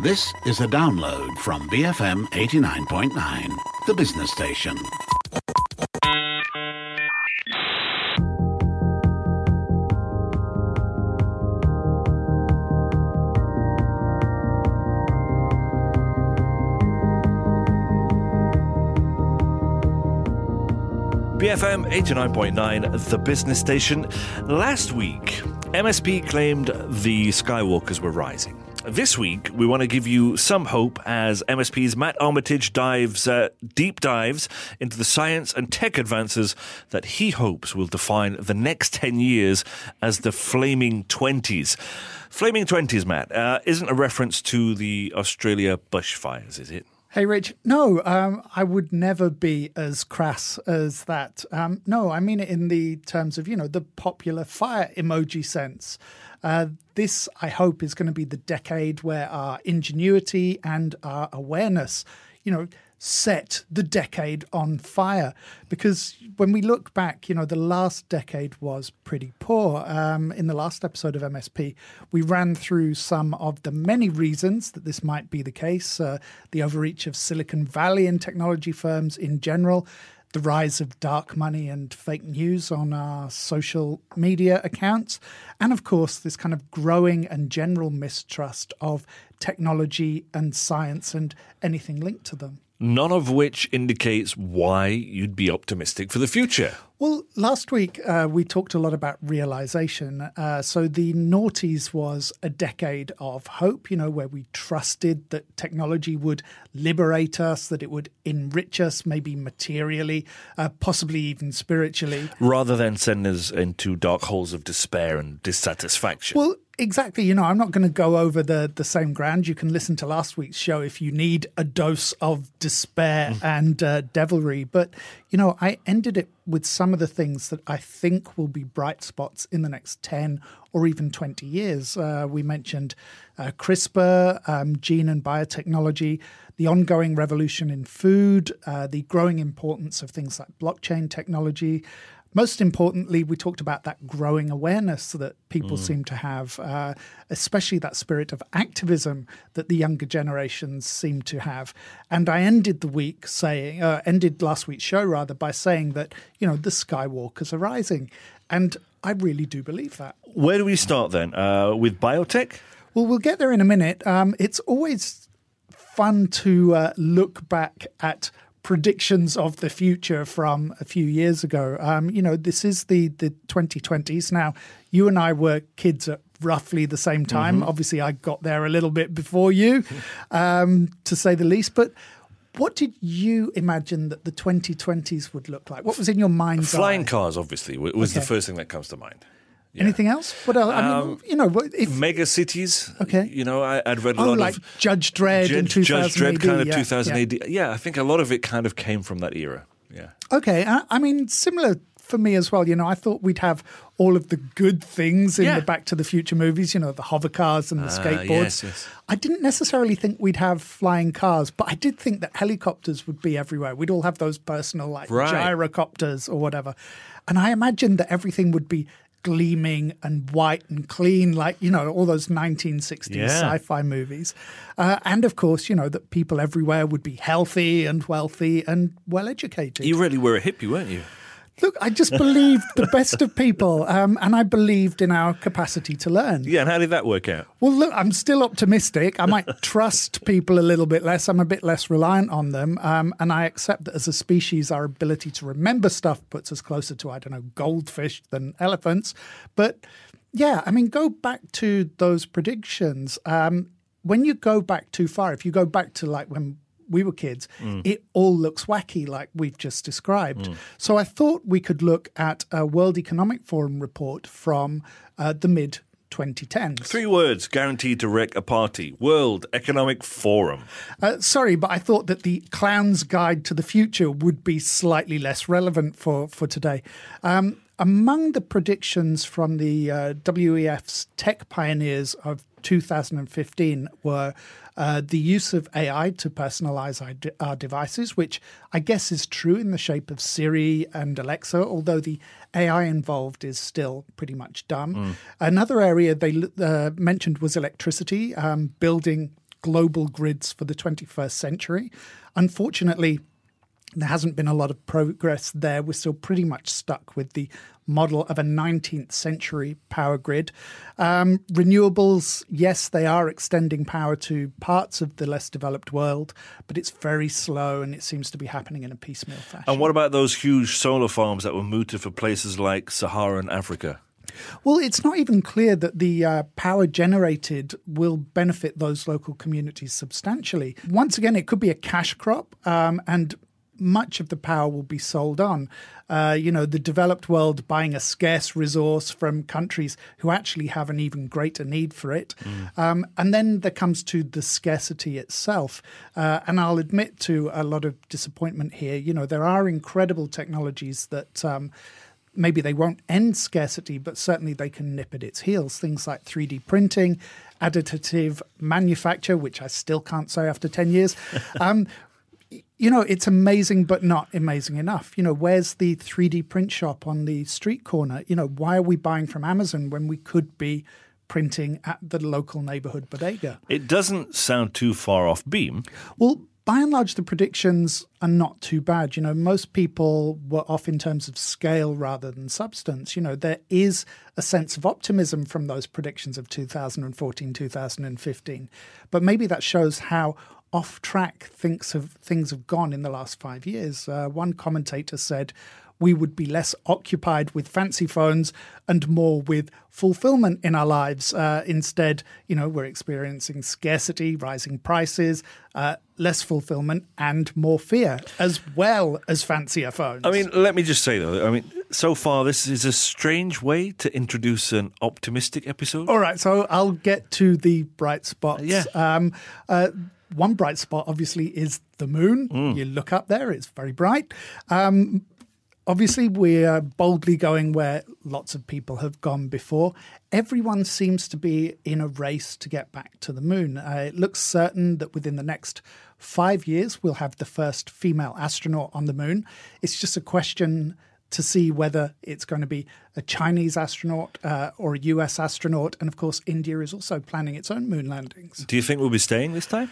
This is a download from BFM 89.9, the business station. BFM 89.9, the business station. Last week, MSP claimed the Skywalkers were rising. This week, we want to give you some hope as MSP's Matt Armitage dives uh, deep dives into the science and tech advances that he hopes will define the next 10 years as the flaming 20s. Flaming 20s, Matt, uh, isn't a reference to the Australia bushfires, is it? Hey, Rich. No, um, I would never be as crass as that. Um, no, I mean it in the terms of, you know, the popular fire emoji sense. Uh, this, I hope, is going to be the decade where our ingenuity and our awareness, you know, set the decade on fire. Because when we look back, you know, the last decade was pretty poor. Um, in the last episode of MSP, we ran through some of the many reasons that this might be the case uh, the overreach of Silicon Valley and technology firms in general. The rise of dark money and fake news on our social media accounts. And of course, this kind of growing and general mistrust of technology and science and anything linked to them none of which indicates why you'd be optimistic for the future. Well, last week uh, we talked a lot about realization. Uh, so the noughties was a decade of hope, you know, where we trusted that technology would liberate us, that it would enrich us, maybe materially, uh, possibly even spiritually. Rather than send us into dark holes of despair and dissatisfaction. Well, Exactly. You know, I'm not going to go over the the same ground. You can listen to last week's show if you need a dose of despair mm. and uh, devilry. But you know, I ended it with some of the things that I think will be bright spots in the next ten or even twenty years. Uh, we mentioned uh, CRISPR, um, gene and biotechnology, the ongoing revolution in food, uh, the growing importance of things like blockchain technology. Most importantly, we talked about that growing awareness that people mm. seem to have, uh, especially that spirit of activism that the younger generations seem to have. And I ended the week saying, uh, ended last week's show rather, by saying that, you know, the Skywalkers are rising. And I really do believe that. Where do we start then? Uh, with biotech? Well, we'll get there in a minute. Um, it's always fun to uh, look back at predictions of the future from a few years ago. Um, you know, this is the the 2020s. Now, you and I were kids at roughly the same time. Mm-hmm. Obviously, I got there a little bit before you, um, to say the least. But what did you imagine that the 2020s would look like? What was in your mind? Flying eye? cars, obviously, was okay. the first thing that comes to mind. Yeah. Anything else? What else? I mean, um, you know, if mega cities. Okay. You know, I, would read a oh, lot like of Judge Dredd in 2000 Judge Dredd AD, kind of yeah, 2000 yeah. AD. Yeah, I think a lot of it kind of came from that era. Yeah. Okay. I, I mean, similar for me as well. You know, I thought we'd have all of the good things in yeah. the Back to the Future movies, you know, the hover cars and the uh, skateboards. Yes, yes. I didn't necessarily think we'd have flying cars, but I did think that helicopters would be everywhere. We'd all have those personal, like, right. gyrocopters or whatever. And I imagined that everything would be gleaming and white and clean, like, you know, all those 1960s yeah. sci fi movies. Uh, and of course, you know, that people everywhere would be healthy and wealthy and well educated. You really were a hippie, weren't you? Look, I just believed the best of people, um, and I believed in our capacity to learn. Yeah, and how did that work out? Well, look, I'm still optimistic. I might trust people a little bit less. I'm a bit less reliant on them, um, and I accept that as a species, our ability to remember stuff puts us closer to, I don't know, goldfish than elephants. But yeah, I mean, go back to those predictions. Um, when you go back too far, if you go back to like when we were kids, mm. it all looks wacky, like we've just described. Mm. So I thought we could look at a World Economic Forum report from uh, the mid 2010s. Three words guaranteed to wreck a party World Economic Forum. Uh, sorry, but I thought that the Clown's Guide to the Future would be slightly less relevant for, for today. Um, among the predictions from the uh, WEF's tech pioneers of 2015 were uh, the use of AI to personalize our, our, devices, which I guess is true in the shape of Siri and Alexa, although the AI involved is still pretty much dumb. Mm. Another area they uh, mentioned was electricity, um, building global grids for the 21st century. Unfortunately, there hasn't been a lot of progress there. We're still pretty much stuck with the model of a 19th century power grid. Um, renewables, yes, they are extending power to parts of the less developed world, but it's very slow and it seems to be happening in a piecemeal fashion. And what about those huge solar farms that were mooted for places like Saharan Africa? Well, it's not even clear that the uh, power generated will benefit those local communities substantially. Once again, it could be a cash crop, um, and much of the power will be sold on. Uh, you know, the developed world buying a scarce resource from countries who actually have an even greater need for it. Mm. Um, and then there comes to the scarcity itself. Uh, and I'll admit to a lot of disappointment here. You know, there are incredible technologies that. Um, maybe they won't end scarcity, but certainly they can nip at its heels. Things like 3D printing, additive manufacture, which I still can't say after 10 years, um, you know, it's amazing, but not amazing enough. You know, where's the 3D print shop on the street corner? You know, why are we buying from Amazon when we could be printing at the local neighborhood bodega? It doesn't sound too far off beam. Well, by and large, the predictions are not too bad. You know, most people were off in terms of scale rather than substance. You know, there is a sense of optimism from those predictions of 2014, 2015. But maybe that shows how off track thinks of things have gone in the last five years. Uh, one commentator said we would be less occupied with fancy phones and more with fulfillment in our lives. Uh, instead, you know, we're experiencing scarcity, rising prices, uh, less fulfillment, and more fear, as well as fancier phones. I mean, let me just say though, I mean, so far this is a strange way to introduce an optimistic episode. All right, so I'll get to the bright spots. Yeah. Um, uh, one bright spot, obviously, is the moon. Mm. You look up there, it's very bright. Um, obviously, we're boldly going where lots of people have gone before. Everyone seems to be in a race to get back to the moon. Uh, it looks certain that within the next five years, we'll have the first female astronaut on the moon. It's just a question to see whether it's going to be a Chinese astronaut uh, or a US astronaut. And of course, India is also planning its own moon landings. Do you think we'll be staying this time?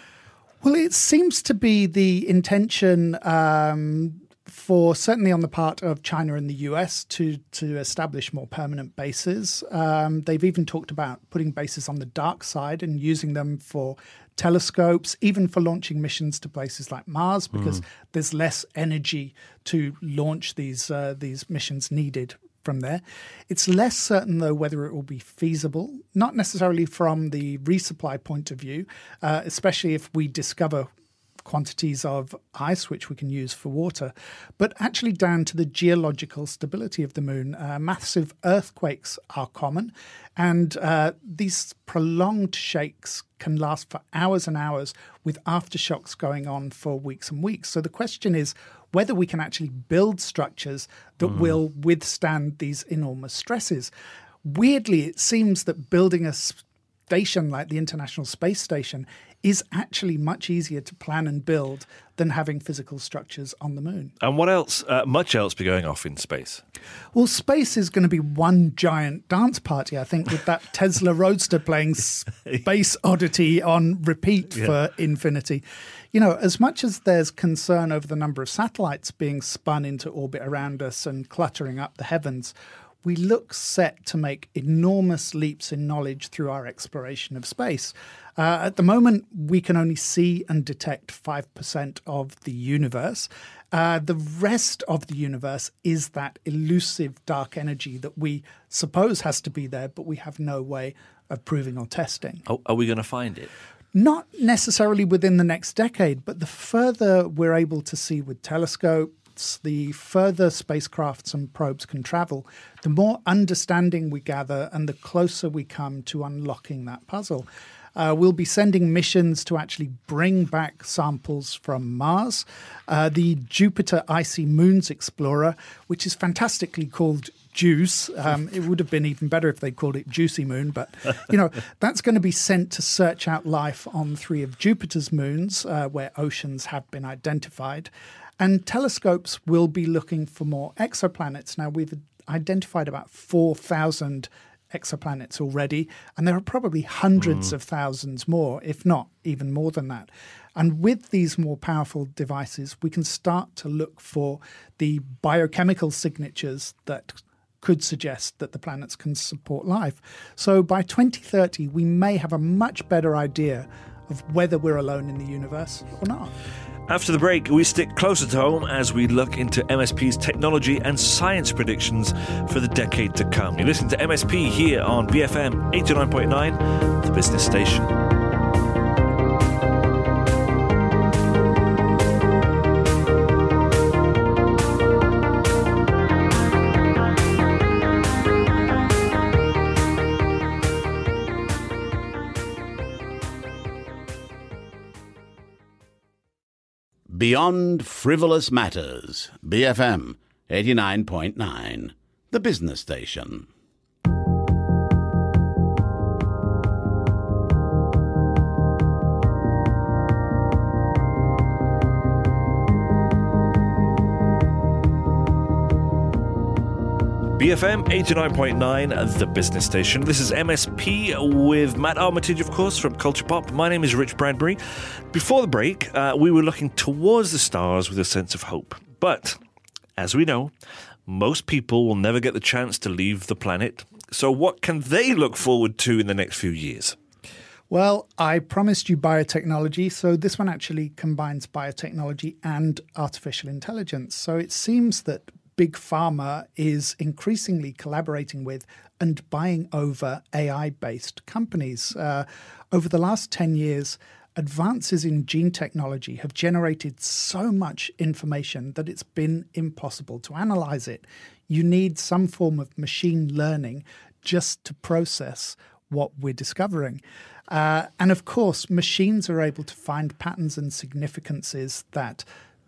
Well, it seems to be the intention um, for certainly on the part of China and the US to to establish more permanent bases. Um, they've even talked about putting bases on the dark side and using them for telescopes, even for launching missions to places like Mars, because mm. there's less energy to launch these uh, these missions needed from there. It's less certain, though, whether it will be feasible, not necessarily from the resupply point of view, uh, especially if we discover quantities of ice which we can use for water, but actually down to the geological stability of the moon. Uh, massive earthquakes are common, and uh, these prolonged shakes can last for hours and hours with aftershocks going on for weeks and weeks. So the question is whether we can actually build structures that mm. will withstand these enormous stresses. Weirdly, it seems that building a station like the International Space Station is actually much easier to plan and build than having physical structures on the moon. And what else, uh, much else, be going off in space? Well, space is going to be one giant dance party, I think, with that Tesla Roadster playing Space Oddity on repeat yeah. for infinity. You know, as much as there's concern over the number of satellites being spun into orbit around us and cluttering up the heavens, we look set to make enormous leaps in knowledge through our exploration of space. Uh, at the moment, we can only see and detect 5% of the universe. Uh, the rest of the universe is that elusive dark energy that we suppose has to be there, but we have no way of proving or testing. Oh, are we going to find it? Not necessarily within the next decade, but the further we're able to see with telescope, the further spacecrafts and probes can travel, the more understanding we gather and the closer we come to unlocking that puzzle. Uh, we'll be sending missions to actually bring back samples from Mars. Uh, the Jupiter Icy Moons Explorer, which is fantastically called Juice. Um, it would have been even better if they called it Juicy Moon, but you know that's going to be sent to search out life on three of Jupiter's moons, uh, where oceans have been identified. And telescopes will be looking for more exoplanets. Now, we've identified about 4,000 exoplanets already, and there are probably hundreds mm. of thousands more, if not even more than that. And with these more powerful devices, we can start to look for the biochemical signatures that could suggest that the planets can support life. So by 2030, we may have a much better idea of whether we're alone in the universe or not. After the break, we stick closer to home as we look into MSP's technology and science predictions for the decade to come. You listen to MSP here on BFM 89.9, the business station. Beyond Frivolous Matters, BFM 89.9, the business station. BFM 89.9, the business station. This is MSP with Matt Armitage, of course, from Culture Pop. My name is Rich Bradbury. Before the break, uh, we were looking towards the stars with a sense of hope. But, as we know, most people will never get the chance to leave the planet. So, what can they look forward to in the next few years? Well, I promised you biotechnology, so this one actually combines biotechnology and artificial intelligence. So it seems that big pharma is increasingly collaborating with and buying over AI based companies. Uh, over the last 10 years, advances in gene technology have generated so much information that it's been impossible to analyze it. You need some form of machine learning just to process what we're discovering. Uh, and of course, machines are able to find patterns and significances that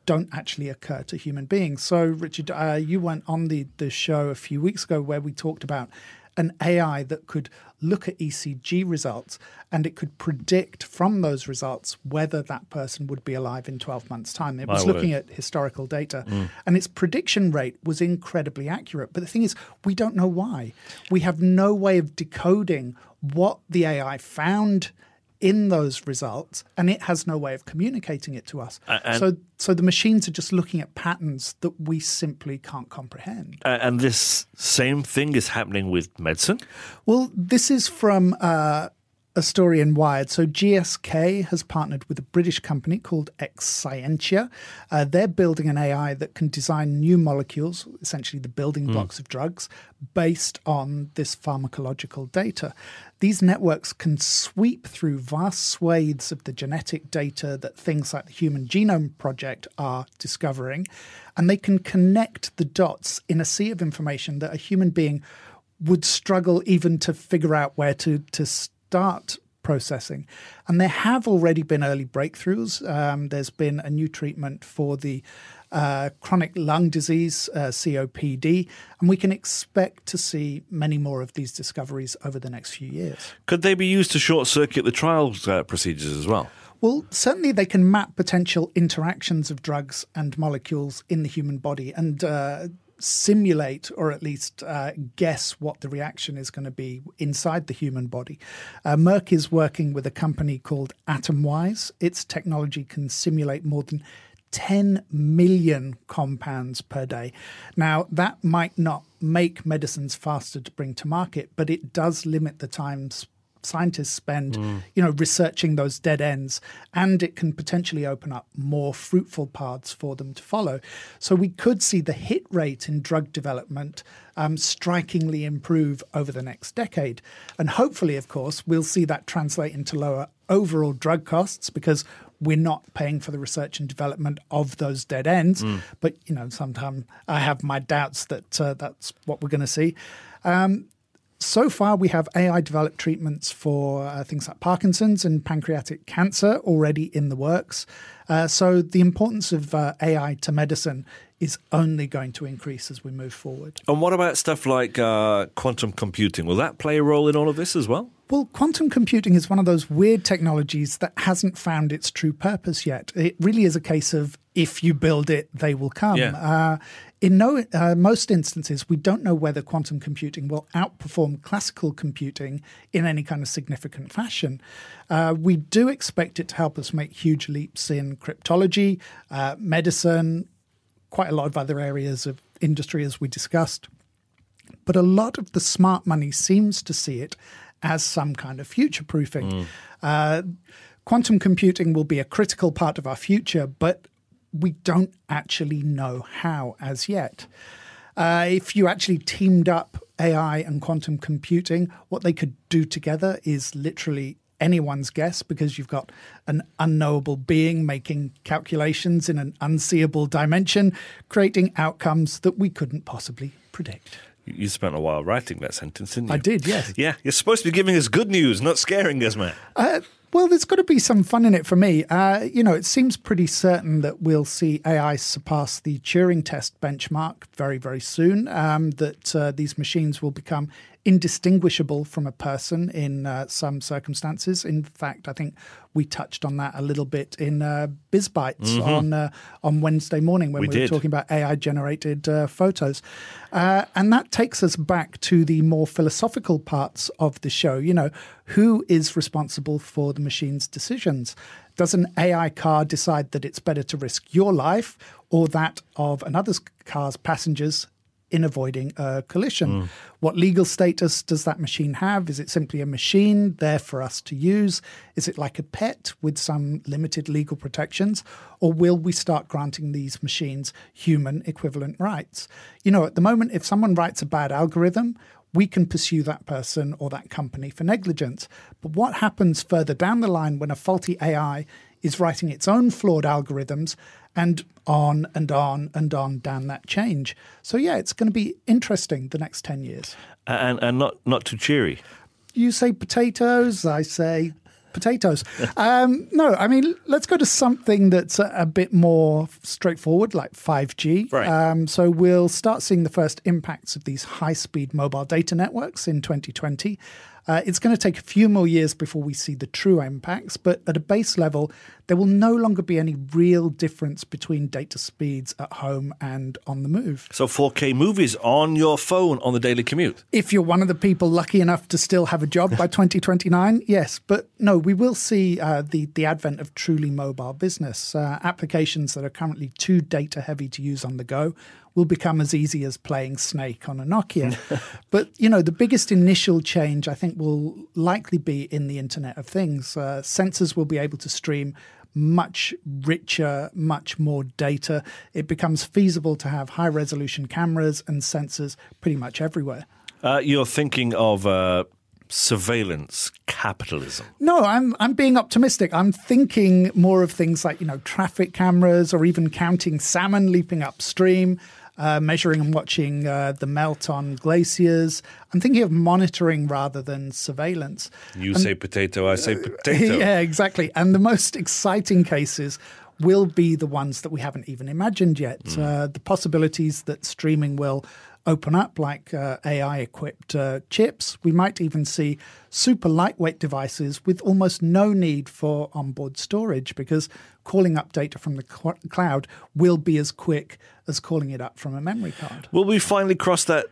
don't actually occur to human beings. So, Richard, uh, you went on the, the show a few weeks ago where we talked about an AI that could look at ECG results and it could predict from those results whether that person would be alive in 12 months' time. It My was word. looking at historical data and its prediction rate was incredibly accurate. But the thing is, we don't know why. We have no way of decoding what the AI found in those results and it has no way of communicating it to us. So so the machines are just looking at patterns that we simply can't comprehend. Uh, and this same thing is happening with medicine. Well, this is from uh, a story in Wired. So GSK has partnered with a British company called Exscientia. Uh, they're building an AI that can design new molecules, essentially the building blocks of drugs, based on this pharmacological data. These networks can sweep through vast swathes of the genetic data that things like the Human Genome Project are discovering, and they can connect the dots in a sea of information that a human being would struggle even to figure out where to to start processing. And there have already been early breakthroughs. Um, there's been a new treatment for the uh, chronic lung disease, uh, COPD, and we can expect to see many more of these discoveries over the next few years. Could they be used to short circuit the trials uh, procedures as well? Well, certainly they can map potential interactions of drugs and molecules in the human body and uh, simulate or at least uh, guess what the reaction is going to be inside the human body. Uh, Merck is working with a company called Atomwise. Its technology can simulate more than 10 million compounds per day. Now, that might not make medicines faster to bring to market, but it does limit the times scientists spend you know researching those dead ends and it can potentially open up more fruitful paths for them to follow. So we could see the hit rate in drug development um, strikingly improve over the next decade. And hopefully of course we'll see that translate into lower overall drug costs because we're not paying for the research and development of those dead ends. But you know sometimes i have my doubts that uh, that's what we're going to see. Um, so far, we have AI developed treatments for uh, things like Parkinson's and pancreatic cancer already in the works. Uh, so, the importance of uh, AI to medicine is only going to increase as we move forward. And what about stuff like uh, quantum computing? Will that play a role in all of this as well? Well, quantum computing is one of those weird technologies that hasn't found its true purpose yet. It really is a case of if you build it, they will come. Yeah. Uh, in no, uh, most instances, we don't know whether quantum computing will outperform classical computing in any kind of significant fashion. Uh, we do expect it to help us make huge leaps in cryptology, uh, medicine, quite a lot of other areas of industry, as we discussed. But a lot of the smart money seems to see it as some kind of future proofing. Uh, quantum computing will be a critical part of our future, but we don't actually know how as yet. Uh, if you actually teamed up AI and quantum computing, what they could do together is literally anyone's guess because you've got an unknowable being making calculations in an unseeable dimension, creating outcomes that we couldn't possibly predict. You spent a while writing that sentence, didn't you? I did, yes. Yeah, you're supposed to be giving us good news, not scaring us, man. Uh, well, there's got to be some fun in it for me. Uh, you know, it seems pretty certain that we'll see AI surpass the Turing test benchmark very, very soon. Um, that uh, these machines will become indistinguishable from a person in uh, some circumstances. In fact, I think we touched on that a little bit in uh, BizBytes on uh, on Wednesday morning when We we, were did. talking about AI generated uh, photos. Uh, and that takes us back to the more philosophical parts of the show. You know, who is responsible for the machine's decisions? Does an AI car decide that it's better to risk your life or that of another car's passengers in avoiding a collision. Mm. What legal status does that machine have? Is it simply a machine there for us to use? Is it like a pet with some limited legal protections? Or will we start granting these machines human equivalent rights? You know, at the moment, if someone writes a bad algorithm, we can pursue that person or that company for negligence. But what happens further down the line when a faulty AI is writing its own flawed algorithms and on and on and on down that change. So yeah, it's going to be interesting the next 10 years. And and not not too cheery. You say potatoes, I say potatoes. um, no, I mean, let's go to something that's a, a bit more straightforward, like 5G. Right. Um, so we'll start seeing the first impacts of these high speed mobile data networks in 2020. Uh, it's going to take a few more years before we see the true impacts, but at a base level, there will no longer be any real difference between data speeds at home and on the move. So 4K movies on your phone on the daily commute. If you're one of the people lucky enough to still have a job by 2029, yes. But no, we will see uh, the, the advent of truly mobile business. Uh, applications that are currently too data heavy to use on the go will become as easy as playing Snake on a Nokia. but, you know, the biggest initial change, I think, will likely be in the Internet of Things. Uh, sensors will be able to stream much richer, much more data. It becomes feasible to have high resolution cameras and sensors pretty much everywhere. Uh, you're thinking of uh, surveillance capitalism. No, I'm I'm being optimistic. I'm thinking more of things like you know traffic cameras or even counting salmon leaping upstream, uh, measuring and watching uh, the melt on glaciers. I'm thinking of monitoring rather than surveillance. You say potato, I say potato. yeah, exactly. And the most exciting cases will be the ones that we haven't even imagined yet. Hmm. Uh, the possibilities that streaming will open up, like uh, AI equipped uh, chips. We might even see super lightweight devices with almost no need for onboard storage because calling up data from the cl- cloud will be as quick as calling it up from a memory card. Will we finally cross that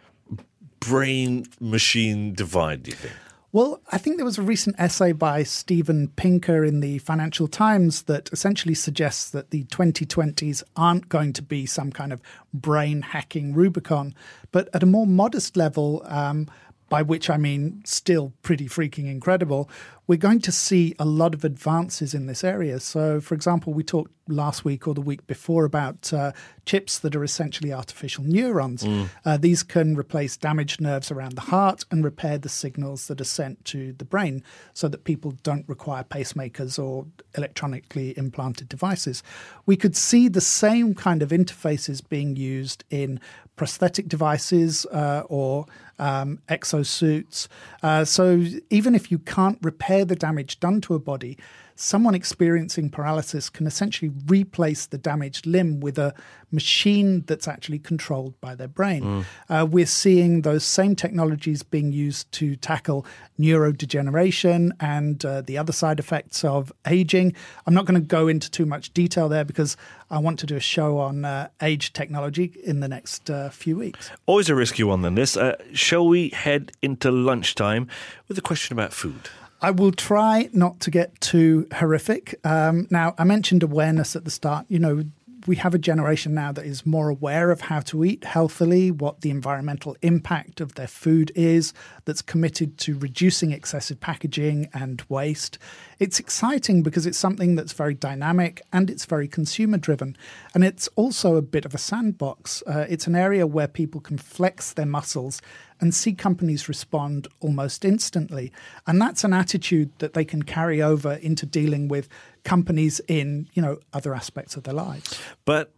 brain machine divide, do you think? Well, I think there was a recent essay by Steven Pinker in the Financial Times that essentially suggests that the 2020s aren't going to be some kind of brain hacking Rubicon, but at a more modest level, um, by which I mean still pretty freaking incredible, we're going to see a lot of advances in this area. So, for example, we talked last week or the week before about uh, chips that are essentially artificial neurons. Uh, these can replace damaged nerves around the heart and repair the signals that are sent to the brain so that people don't require pacemakers or electronically implanted devices. We could see the same kind of interfaces being used in prosthetic devices uh, or um, exosuits. Uh, so even if you can't repair the damage done to a body, someone experiencing paralysis can essentially replace the damaged limb with a machine that's actually controlled by their brain. Mm. Uh, we're seeing those same technologies being used to tackle neurodegeneration and uh, the other side effects of aging. I'm not going to go into too much detail there because I want to do a show on uh, age technology in the next uh, few weeks. Always a risky one than this. Uh, shall we head into lunchtime with a question about food? I will try not to get too horrific. Um, now, I mentioned awareness at the start. You know, we have a generation now that is more aware of how to eat healthily, what the environmental impact of their food is, that's committed to reducing excessive packaging and waste. It's exciting because it's something that's very dynamic and it's very consumer driven. And it's also a bit of a sandbox. Uh, it's an area where people can flex their muscles and see companies respond almost instantly. And that's an attitude that they can carry over into dealing with companies in, you know, other aspects of their lives. But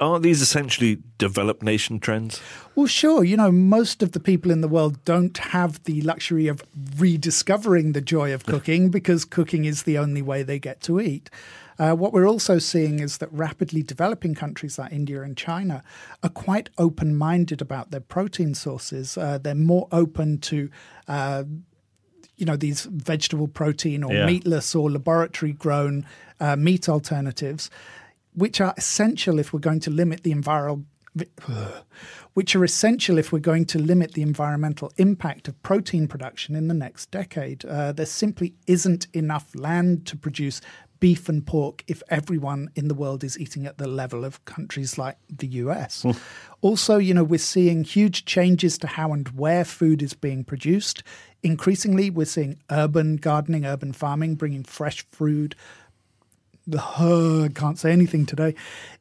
aren't these essentially developed nation trends? Well, sure. You know, most of the people in the world don't have the luxury of rediscovering the joy of cooking because cooking is the only way they get to eat. Uh, what we're also seeing is that rapidly developing countries like India and China are quite open minded about their protein sources. Uh, they're more open to uh, you know these vegetable protein or yeah. meatless or laboratory grown uh, meat alternatives, which are essential if we're going to limit the environmental which are essential if we're going to limit the environmental impact of protein production in the next decade. Uh, there simply isn't enough land to produce beef and pork if everyone in the world is eating at the level of countries like the US. Mm. Also, you know, we're seeing huge changes to how and where food is being produced. Increasingly, we're seeing urban gardening, urban farming, bringing fresh food. Uh, can't say anything today.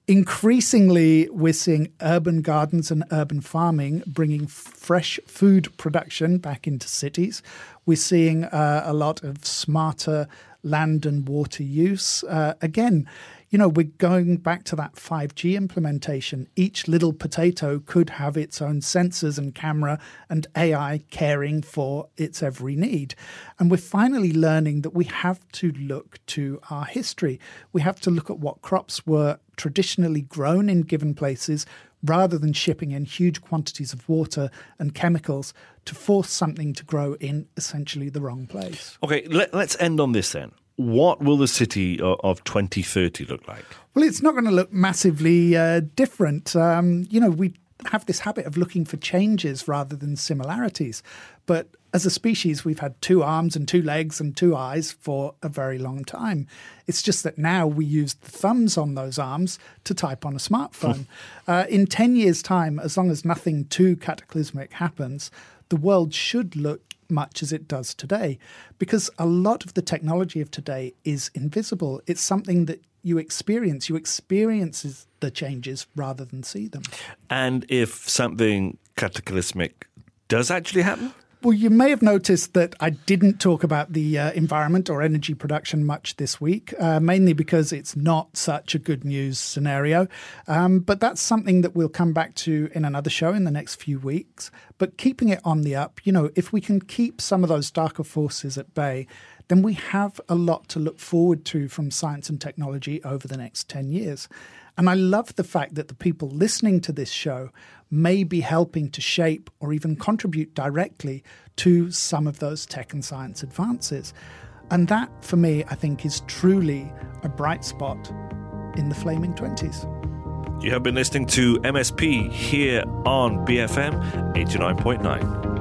Increasingly, we're seeing urban gardens and urban farming bringing fresh food production back into cities. We're seeing uh, a lot of smarter land and water use. Uh, again, you know, we're going back to that 5G implementation. Each little potato could have its own sensors and camera and AI caring for its every need. And we're finally learning that we have to look to our history. We have to look at what crops were traditionally grown in given places rather than shipping in huge quantities of water and chemicals to force something to grow in essentially the wrong place. Okay, let, us end on this then what will the city of 2030 look like? Well, it's not going to look massively uh, different. Um, you know, we have this habit of looking for changes rather than similarities. But as a species, we've had two arms and two legs and two eyes for a very long time. It's just that now we use the thumbs on those arms to type on a smartphone. uh, in 10 years' time, as long as nothing too cataclysmic happens, the world should look much as it does today because a lot of the technology of today is invisible. It's something that you experience. You experience the changes rather than see them. And if something cataclysmic does actually happen? Well, you may have noticed that I didn't talk about the uh, environment or energy production much this week, uh, mainly because it's not such a good news scenario. Um, but that's something that we'll come back to in another show in the next few weeks. But keeping it on the up, you know, if we can keep some of those darker forces at bay, then we have a lot to look forward to from science and technology over the next 10 years. And I love the fact that the people listening to this show may be helping to shape or even contribute directly to some of those tech and science advances. And that, for me, I think is truly a bright spot in the flaming 20s. You have been listening to MSP here on BFM 89.9.